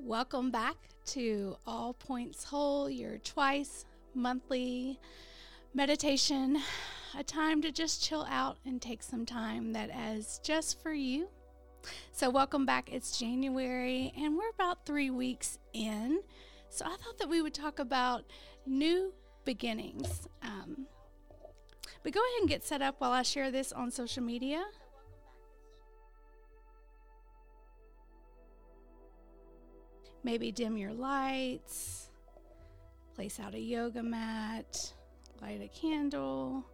Welcome back to All Points Whole, your twice monthly meditation, a time to just chill out and take some time that is just for you. So, welcome back. It's January, and we're about three weeks in. So, I thought that we would talk about new beginnings. Um, but go ahead and get set up while I share this on social media. Maybe dim your lights, place out a yoga mat, light a candle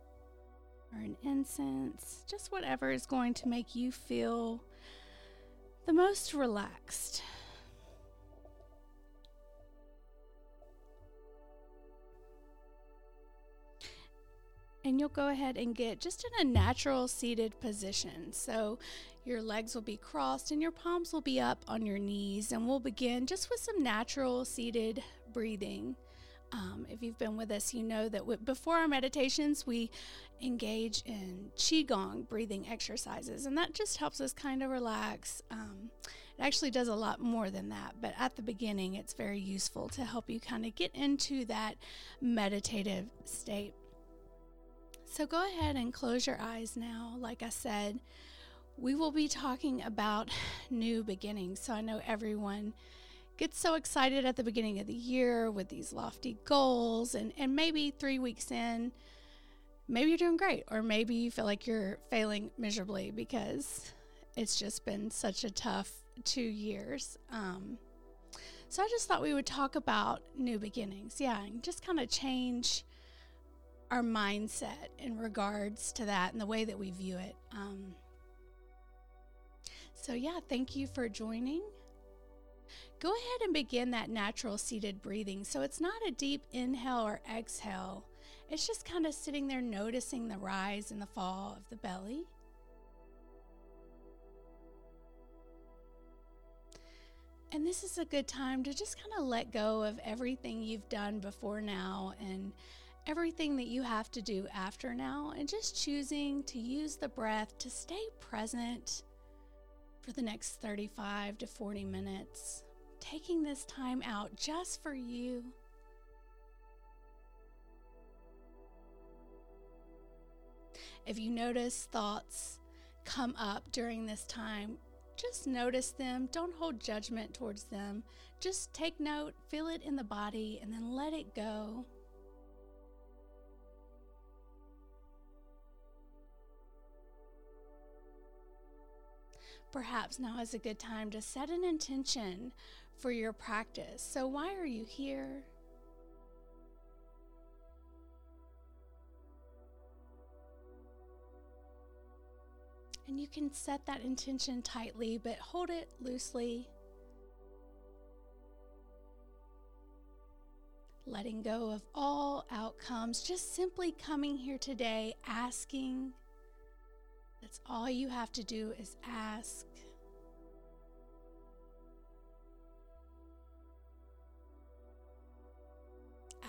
or an incense, just whatever is going to make you feel the most relaxed. And you'll go ahead and get just in a natural seated position. So your legs will be crossed and your palms will be up on your knees. And we'll begin just with some natural seated breathing. Um, if you've been with us, you know that before our meditations, we engage in Qigong breathing exercises, and that just helps us kind of relax. Um, it actually does a lot more than that, but at the beginning, it's very useful to help you kind of get into that meditative state. So go ahead and close your eyes now. Like I said, we will be talking about new beginnings. So I know everyone gets so excited at the beginning of the year with these lofty goals, and, and maybe three weeks in, maybe you're doing great, or maybe you feel like you're failing miserably because it's just been such a tough two years. Um, so I just thought we would talk about new beginnings. Yeah, and just kind of change our mindset in regards to that and the way that we view it. Um, so, yeah, thank you for joining. Go ahead and begin that natural seated breathing. So, it's not a deep inhale or exhale, it's just kind of sitting there noticing the rise and the fall of the belly. And this is a good time to just kind of let go of everything you've done before now and everything that you have to do after now and just choosing to use the breath to stay present for the next 35 to 40 minutes. Taking this time out just for you. If you notice thoughts come up during this time, just notice them. Don't hold judgment towards them. Just take note, feel it in the body, and then let it go. Perhaps now is a good time to set an intention for your practice. So, why are you here? And you can set that intention tightly, but hold it loosely. Letting go of all outcomes, just simply coming here today asking all you have to do is ask.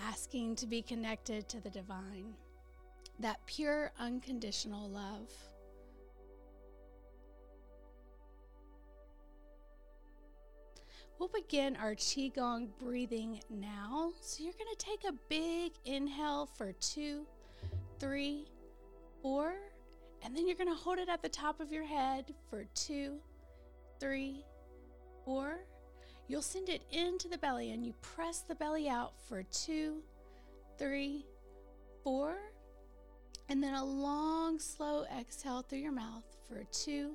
Asking to be connected to the divine, that pure, unconditional love. We'll begin our Qigong breathing now. So you're going to take a big inhale for two, three, four and then you're going to hold it at the top of your head for two, three, four. You'll send it into the belly and you press the belly out for two, three, four. And then a long, slow exhale through your mouth for two,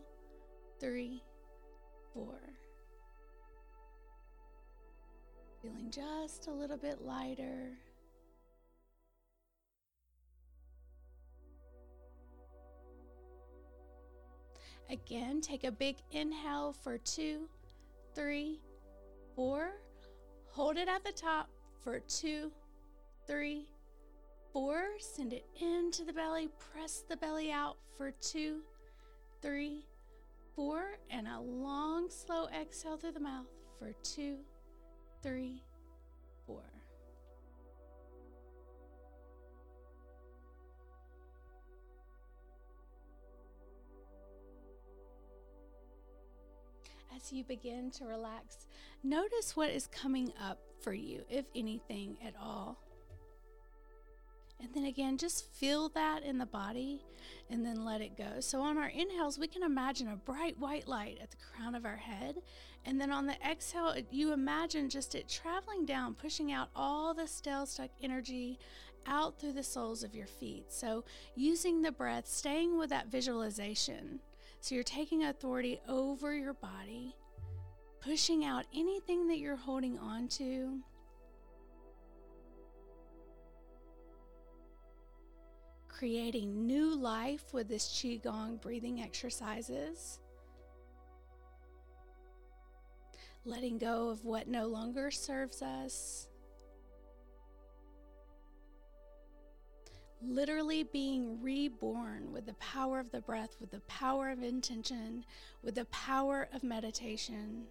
three, four. Feeling just a little bit lighter. Again, take a big inhale for two, three, four. Hold it at the top for two, three, four. Send it into the belly. Press the belly out for two, three, four. And a long, slow exhale through the mouth for two, three, as you begin to relax, notice what is coming up for you, if anything at all. And then again, just feel that in the body and then let it go. So, on our inhales, we can imagine a bright white light at the crown of our head. And then on the exhale, you imagine just it traveling down, pushing out all the stale stuck energy out through the soles of your feet. So, using the breath, staying with that visualization. So, you're taking authority over your body, pushing out anything that you're holding on to. Creating new life with this Qigong breathing exercises. Letting go of what no longer serves us literally being reborn with the power of the breath, with the power of intention, with the power of meditation.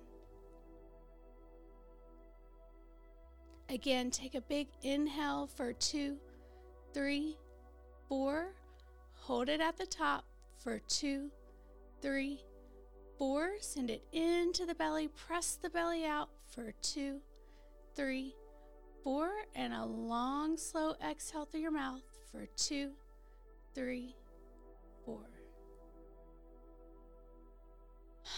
Again, take a big inhale for two, three, four. Hold it at the top for two, three, four. Send it into the belly. Press the belly out for two, three, four. And a long, slow exhale through your mouth for two, three, four.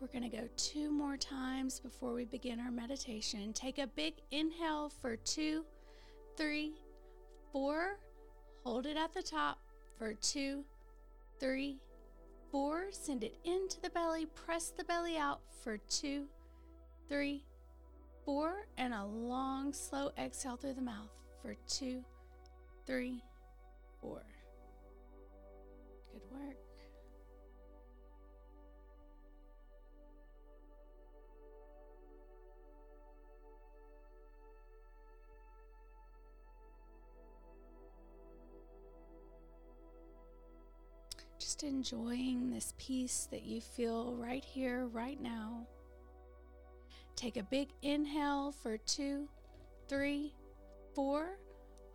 We're going to go two more times before we begin our meditation. Take a big inhale for two, three, four. Hold it at the top for two, three, four, send it into the belly, press the belly out for two, three, four, and a long, slow exhale through the mouth for two, three, four. Good work. Just enjoying this peace that you feel right here, right now. Take a big inhale for two, three, four.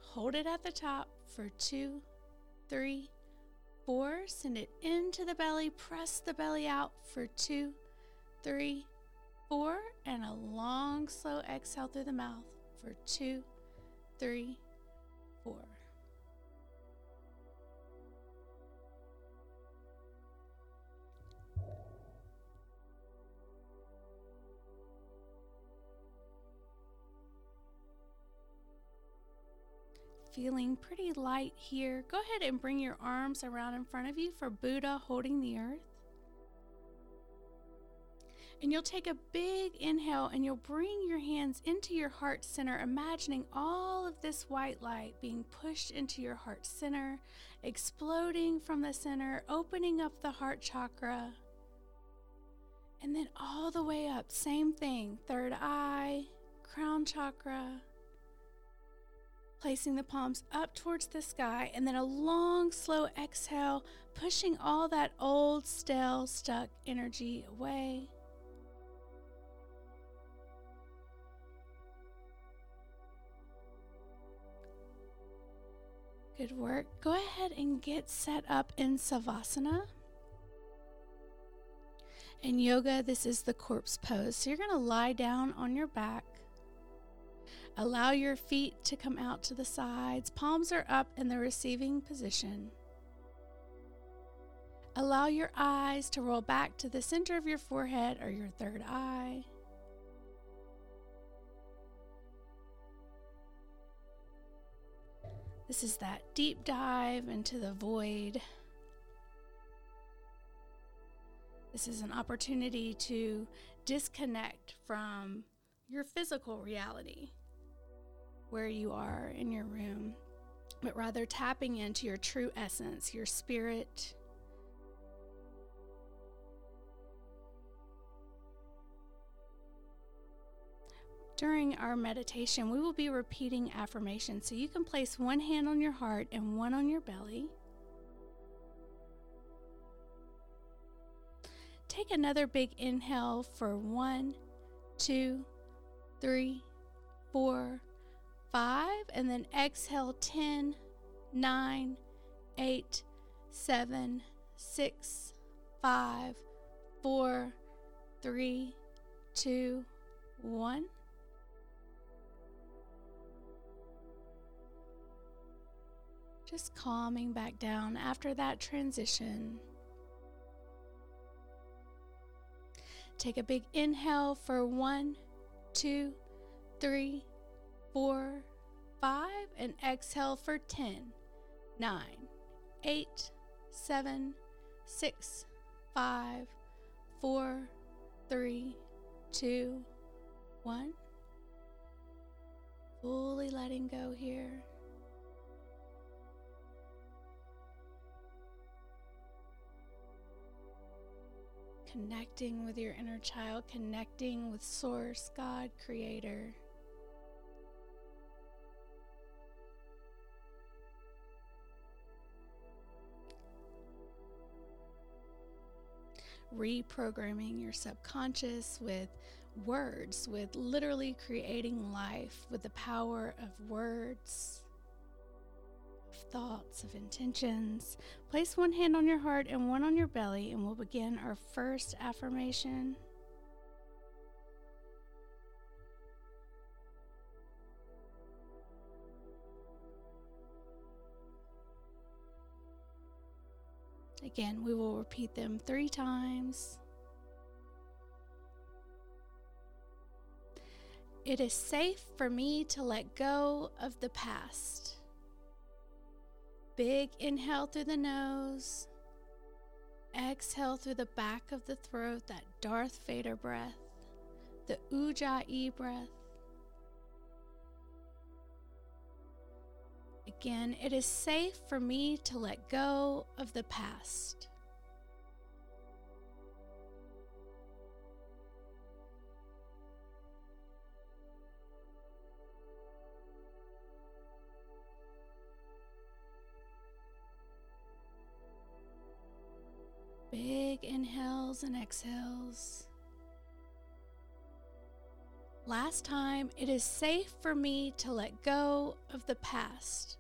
Hold it at the top for two, three, four. Send it into the belly. Press the belly out for two, three, four. And a long, slow exhale through the mouth for two, three, feeling pretty light here, go ahead and bring your arms around in front of you for Buddha holding the earth. And you'll take a big inhale and you'll bring your hands into your heart center, imagining all of this white light being pushed into your heart center, exploding from the center, opening up the heart chakra. And then all the way up, same thing third eye, crown chakra, placing the palms up towards the sky, and then a long, slow exhale, pushing all that old, stale, stuck energy away. Good work. Go ahead and get set up in Savasana. In yoga, this is the corpse pose. So you're going to lie down on your back Allow your feet to come out to the sides. Palms are up in the receiving position. Allow your eyes to roll back to the center of your forehead or your third eye. This is that deep dive into the void. This is an opportunity to disconnect from your physical reality where you are in your room, but rather tapping into your true essence, your spirit. During our meditation, we will be repeating affirmations. So you can place one hand on your heart and one on your belly. Take another big inhale for one, two, three, four, five, and then exhale 10, 9, 8, 7, 6, 5, 4, 3, 2, 1. Just calming back down after that transition. Take a big inhale for one, two, three, four, five, and exhale for 10, 9, 8, 7, 6, 5, 4, 3, 2, 1. Fully letting go here. Connecting with your inner child, connecting with Source, God, Creator. Reprogramming your subconscious with words, with literally creating life with the power of words, of thoughts, of intentions. Place one hand on your heart and one on your belly, and we'll begin our first affirmation. Again, we will repeat them three times. It is safe for me to let go of the past. Big inhale through the nose. Exhale through the back of the throat, that Darth Vader breath, the Ujjayi breath. Again, it is safe for me to let go of the past. Big inhales and exhales. Last time, it is safe for me to let go of the past.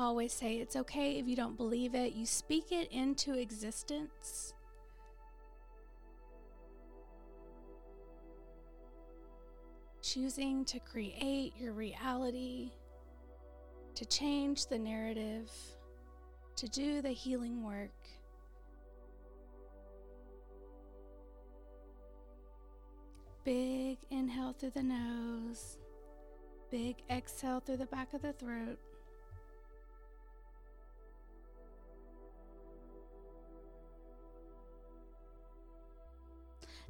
Always say it's okay if you don't believe it, you speak it into existence. Choosing to create your reality, to change the narrative, to do the healing work. Big inhale through the nose, big exhale through the back of the throat.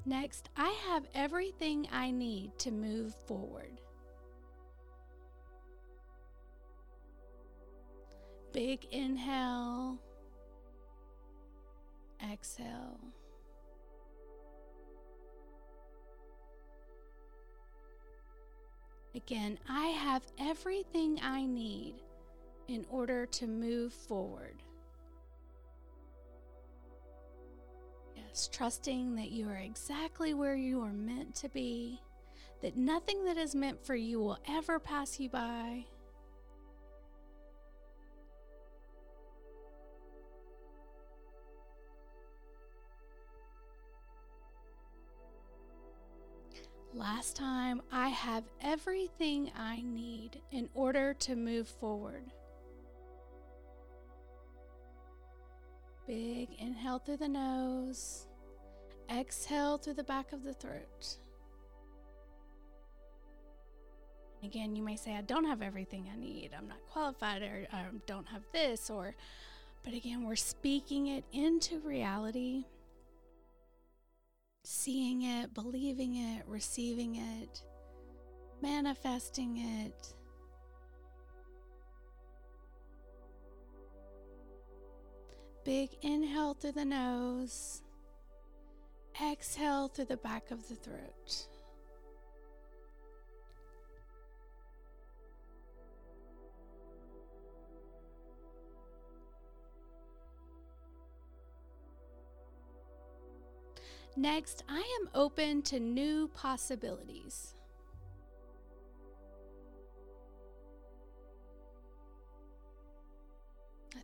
Next, I have everything I need to move forward. Big inhale, exhale. Again, I have everything I need in order to move forward. Yes, trusting that you are exactly where you are meant to be, that nothing that is meant for you will ever pass you by. Last time, I have everything I need in order to move forward. Big inhale through the nose, exhale through the back of the throat. Again, you may say, I don't have everything I need. I'm not qualified or I don't have this or but again, we're speaking it into reality seeing it, believing it, receiving it, manifesting it. Big inhale through the nose, exhale through the back of the throat. Next, I am open to new possibilities.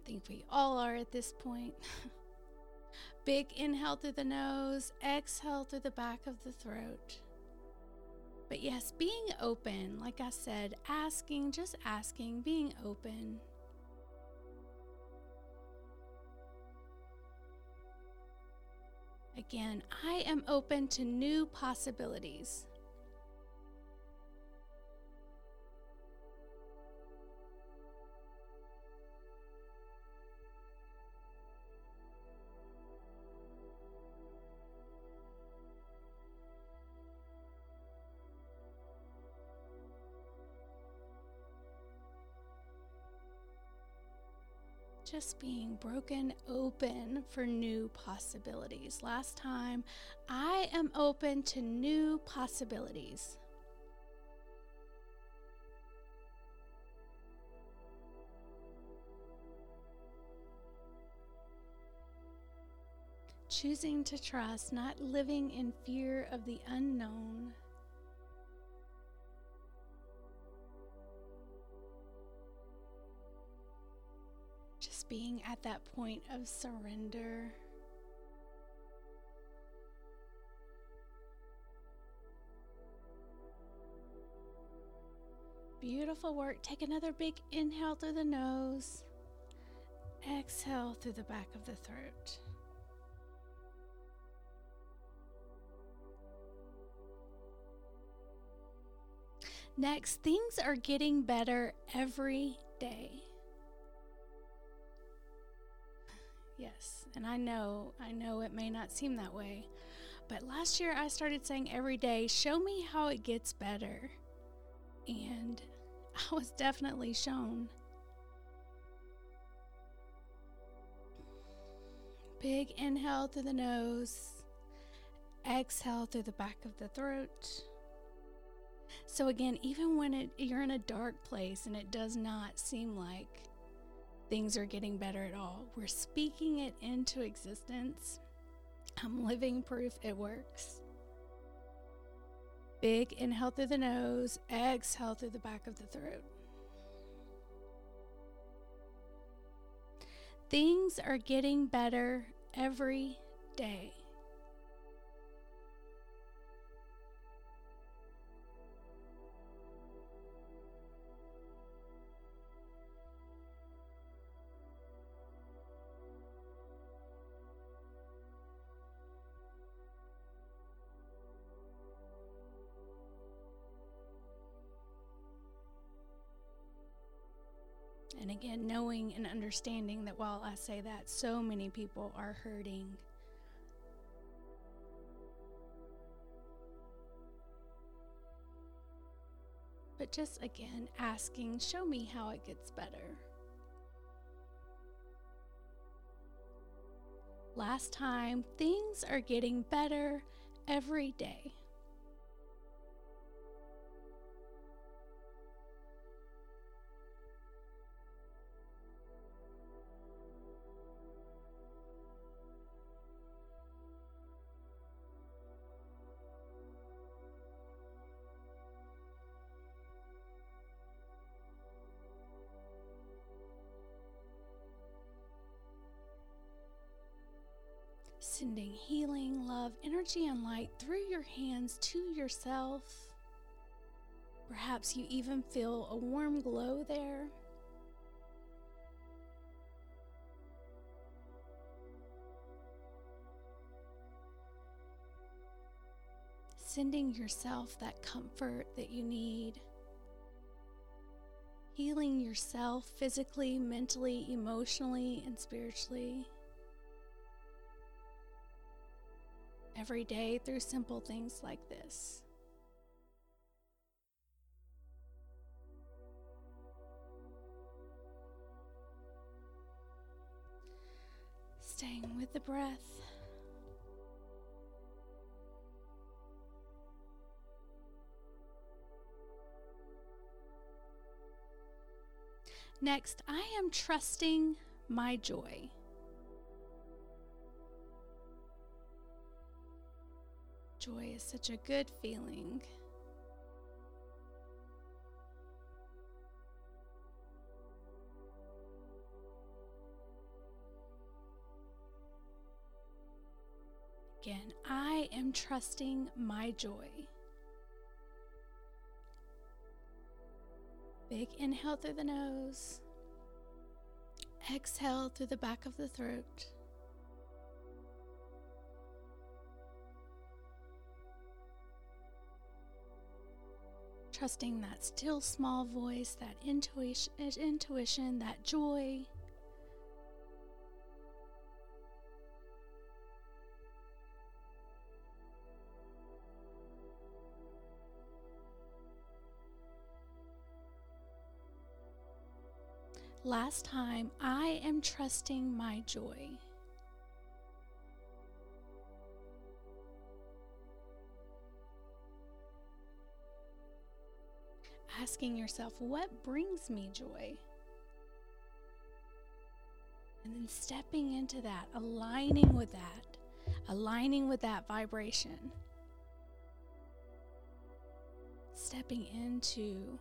Think we all are at this point. Big inhale through the nose, exhale through the back of the throat. But yes, being open, like I said, asking, just asking, being open. Again, I am open to new possibilities. Just being broken open for new possibilities. Last time, I am open to new possibilities. Choosing to trust, not living in fear of the unknown. Being at that point of surrender. Beautiful work. Take another big inhale through the nose, exhale through the back of the throat. Next, things are getting better every day. Yes, and I know, I know it may not seem that way. But last year I started saying every day, show me how it gets better. And I was definitely shown. Big inhale through the nose, exhale through the back of the throat. So, again, even when it, you're in a dark place and it does not seem like things are getting better at all. We're speaking it into existence. I'm living proof it works. Big inhale through the nose, exhale through the back of the throat. Things are getting better every day. Knowing and understanding that while I say that, so many people are hurting. But just again, asking, show me how it gets better. Last time, things are getting better every day. Love, energy, and light through your hands to yourself. Perhaps you even feel a warm glow there. Sending yourself that comfort that you need. Healing yourself physically, mentally, emotionally, and spiritually. Every day through simple things like this. Staying with the breath. Next, I am trusting my joy. Joy is such a good feeling. Again, I am trusting my joy. Big inhale through the nose. Exhale through the back of the throat. Trusting that still small voice, that intuition, intuition that joy. Last time, I am trusting my joy. Asking yourself, what brings me joy? And then stepping into that, aligning with that, aligning with that vibration. Stepping into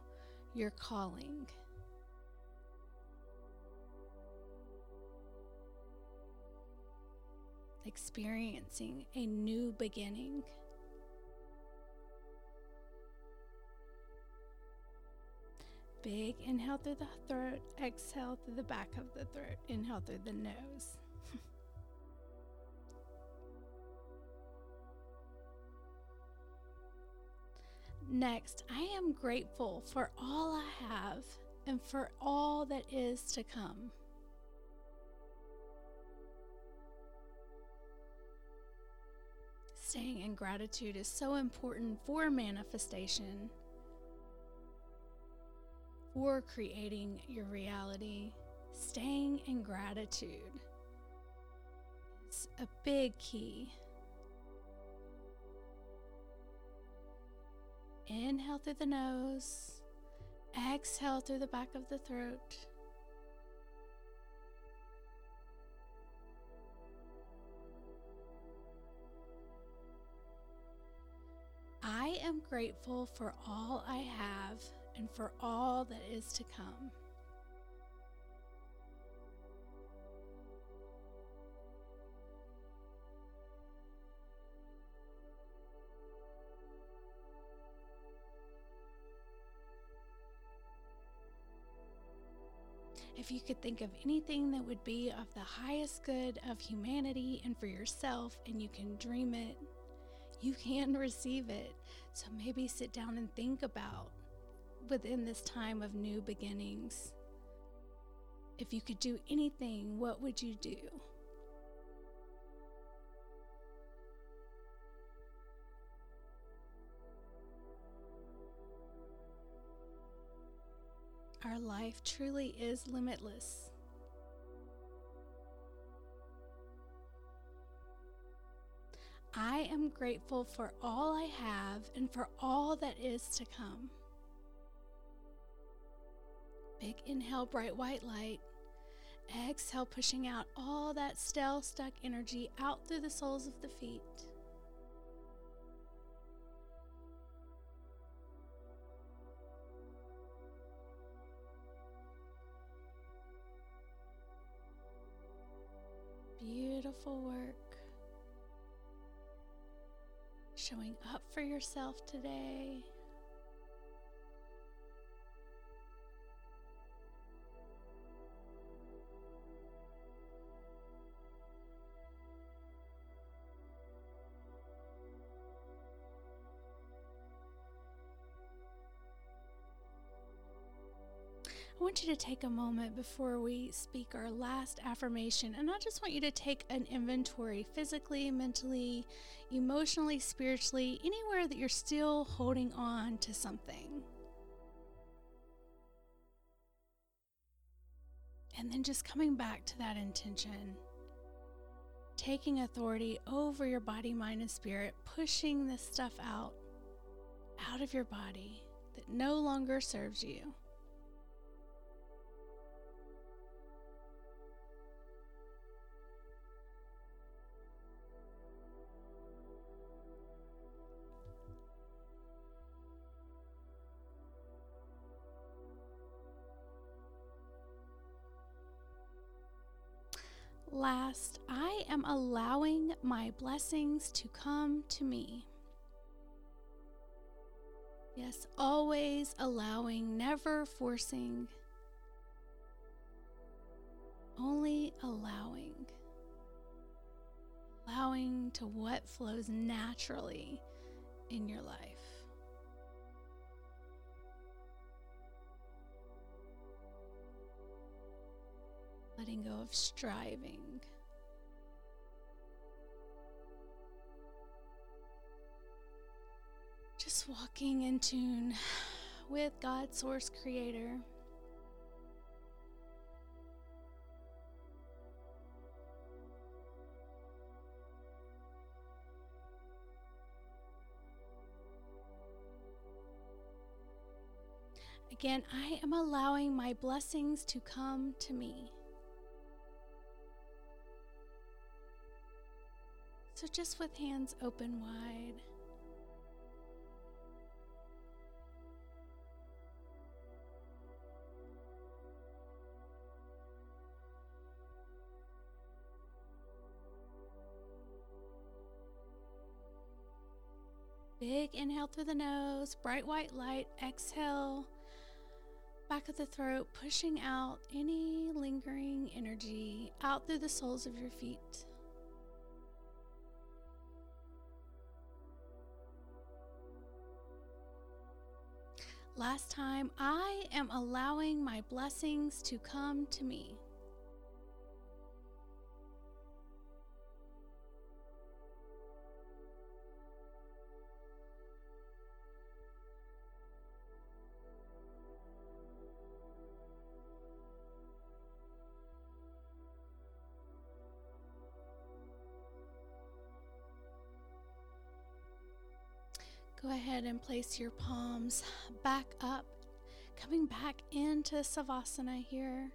your calling. experiencing a new beginning. Big inhale through the throat, exhale through the back of the throat, inhale through the nose. Next, I am grateful for all I have and for all that is to come. staying in gratitude is so important for manifestation, for creating your reality. Staying in gratitude is a big key. Inhale through the nose, exhale through the back of the throat. I am grateful for all I have and for all that is to come. If you could think of anything that would be of the highest good of humanity and for yourself, and you can dream it, you can receive it. So maybe sit down and think about within this time of new beginnings. If you could do anything, what would you do? Our life truly is limitless. I am grateful for all I have and for all that is to come. Big inhale, bright white light. Exhale, pushing out all that stale, stuck energy out through the soles of the feet. Beautiful work showing up for yourself today. Want you to take a moment before we speak our last affirmation, and I just want you to take an inventory physically, mentally, emotionally, spiritually, anywhere that you're still holding on to something. And then just coming back to that intention, taking authority over your body, mind, and spirit, pushing this stuff out, out of your body that no longer serves you. Last, I am allowing my blessings to come to me. Yes, always allowing, never forcing, only allowing. Allowing to what flows naturally in your life. letting go of striving. Walking in tune with God, Source Creator. Again, I am allowing my blessings to come to me. So just with hands open wide. Big inhale through the nose, bright white light, exhale back of the throat, pushing out any lingering energy out through the soles of your feet. Last time, I am allowing my blessings to come to me. Go ahead and place your palms back up, coming back into Savasana here.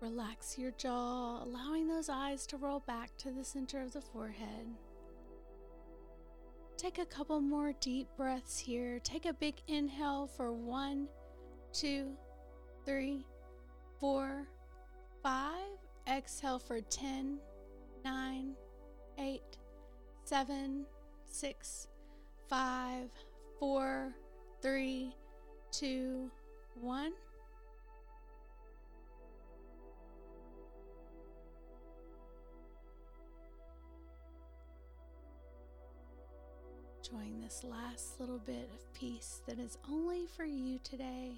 Relax your jaw, allowing those eyes to roll back to the center of the forehead. Take a couple more deep breaths here. Take a big inhale for one, two, three, four, five. Exhale for ten, nine, eight seven, six, five, four, three, two, one. Enjoying this last little bit of peace that is only for you today.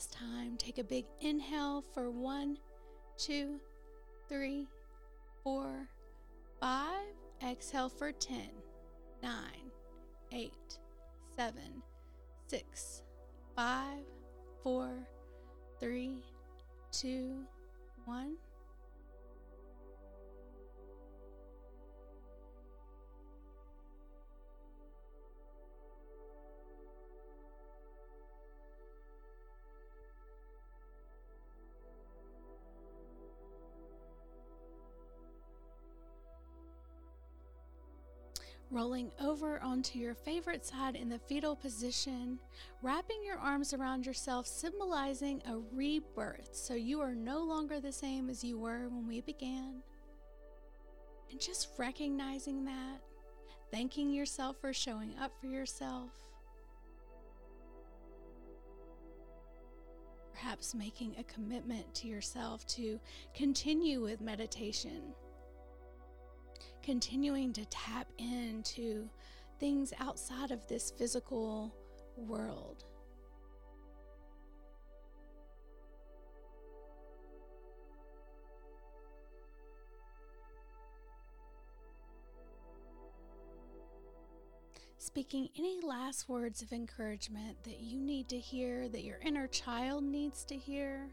Last time, take a big inhale for one, two, three, four, five. Exhale for ten, nine, eight, seven, six, five, four, three, two, one. Rolling over onto your favorite side in the fetal position, wrapping your arms around yourself, symbolizing a rebirth. So you are no longer the same as you were when we began. And just recognizing that, thanking yourself for showing up for yourself. Perhaps making a commitment to yourself to continue with meditation continuing to tap into things outside of this physical world. Speaking any last words of encouragement that you need to hear, that your inner child needs to hear.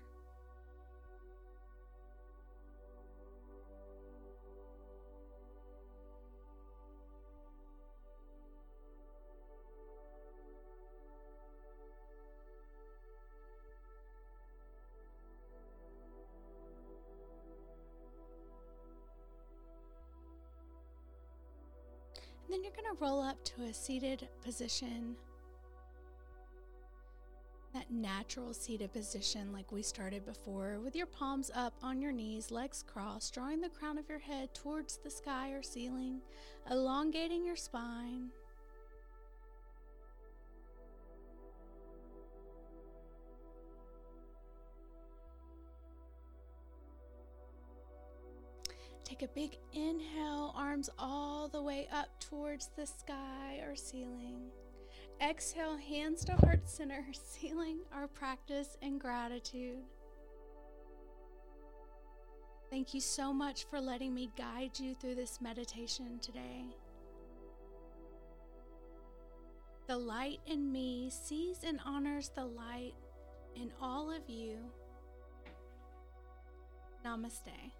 Then you're going to roll up to a seated position, that natural seated position like we started before, with your palms up on your knees, legs crossed, drawing the crown of your head towards the sky or ceiling, elongating your spine. Take a big inhale, arms all the way up towards the sky or ceiling. Exhale, hands to heart center, sealing our practice in gratitude. Thank you so much for letting me guide you through this meditation today. The light in me sees and honors the light in all of you. Namaste.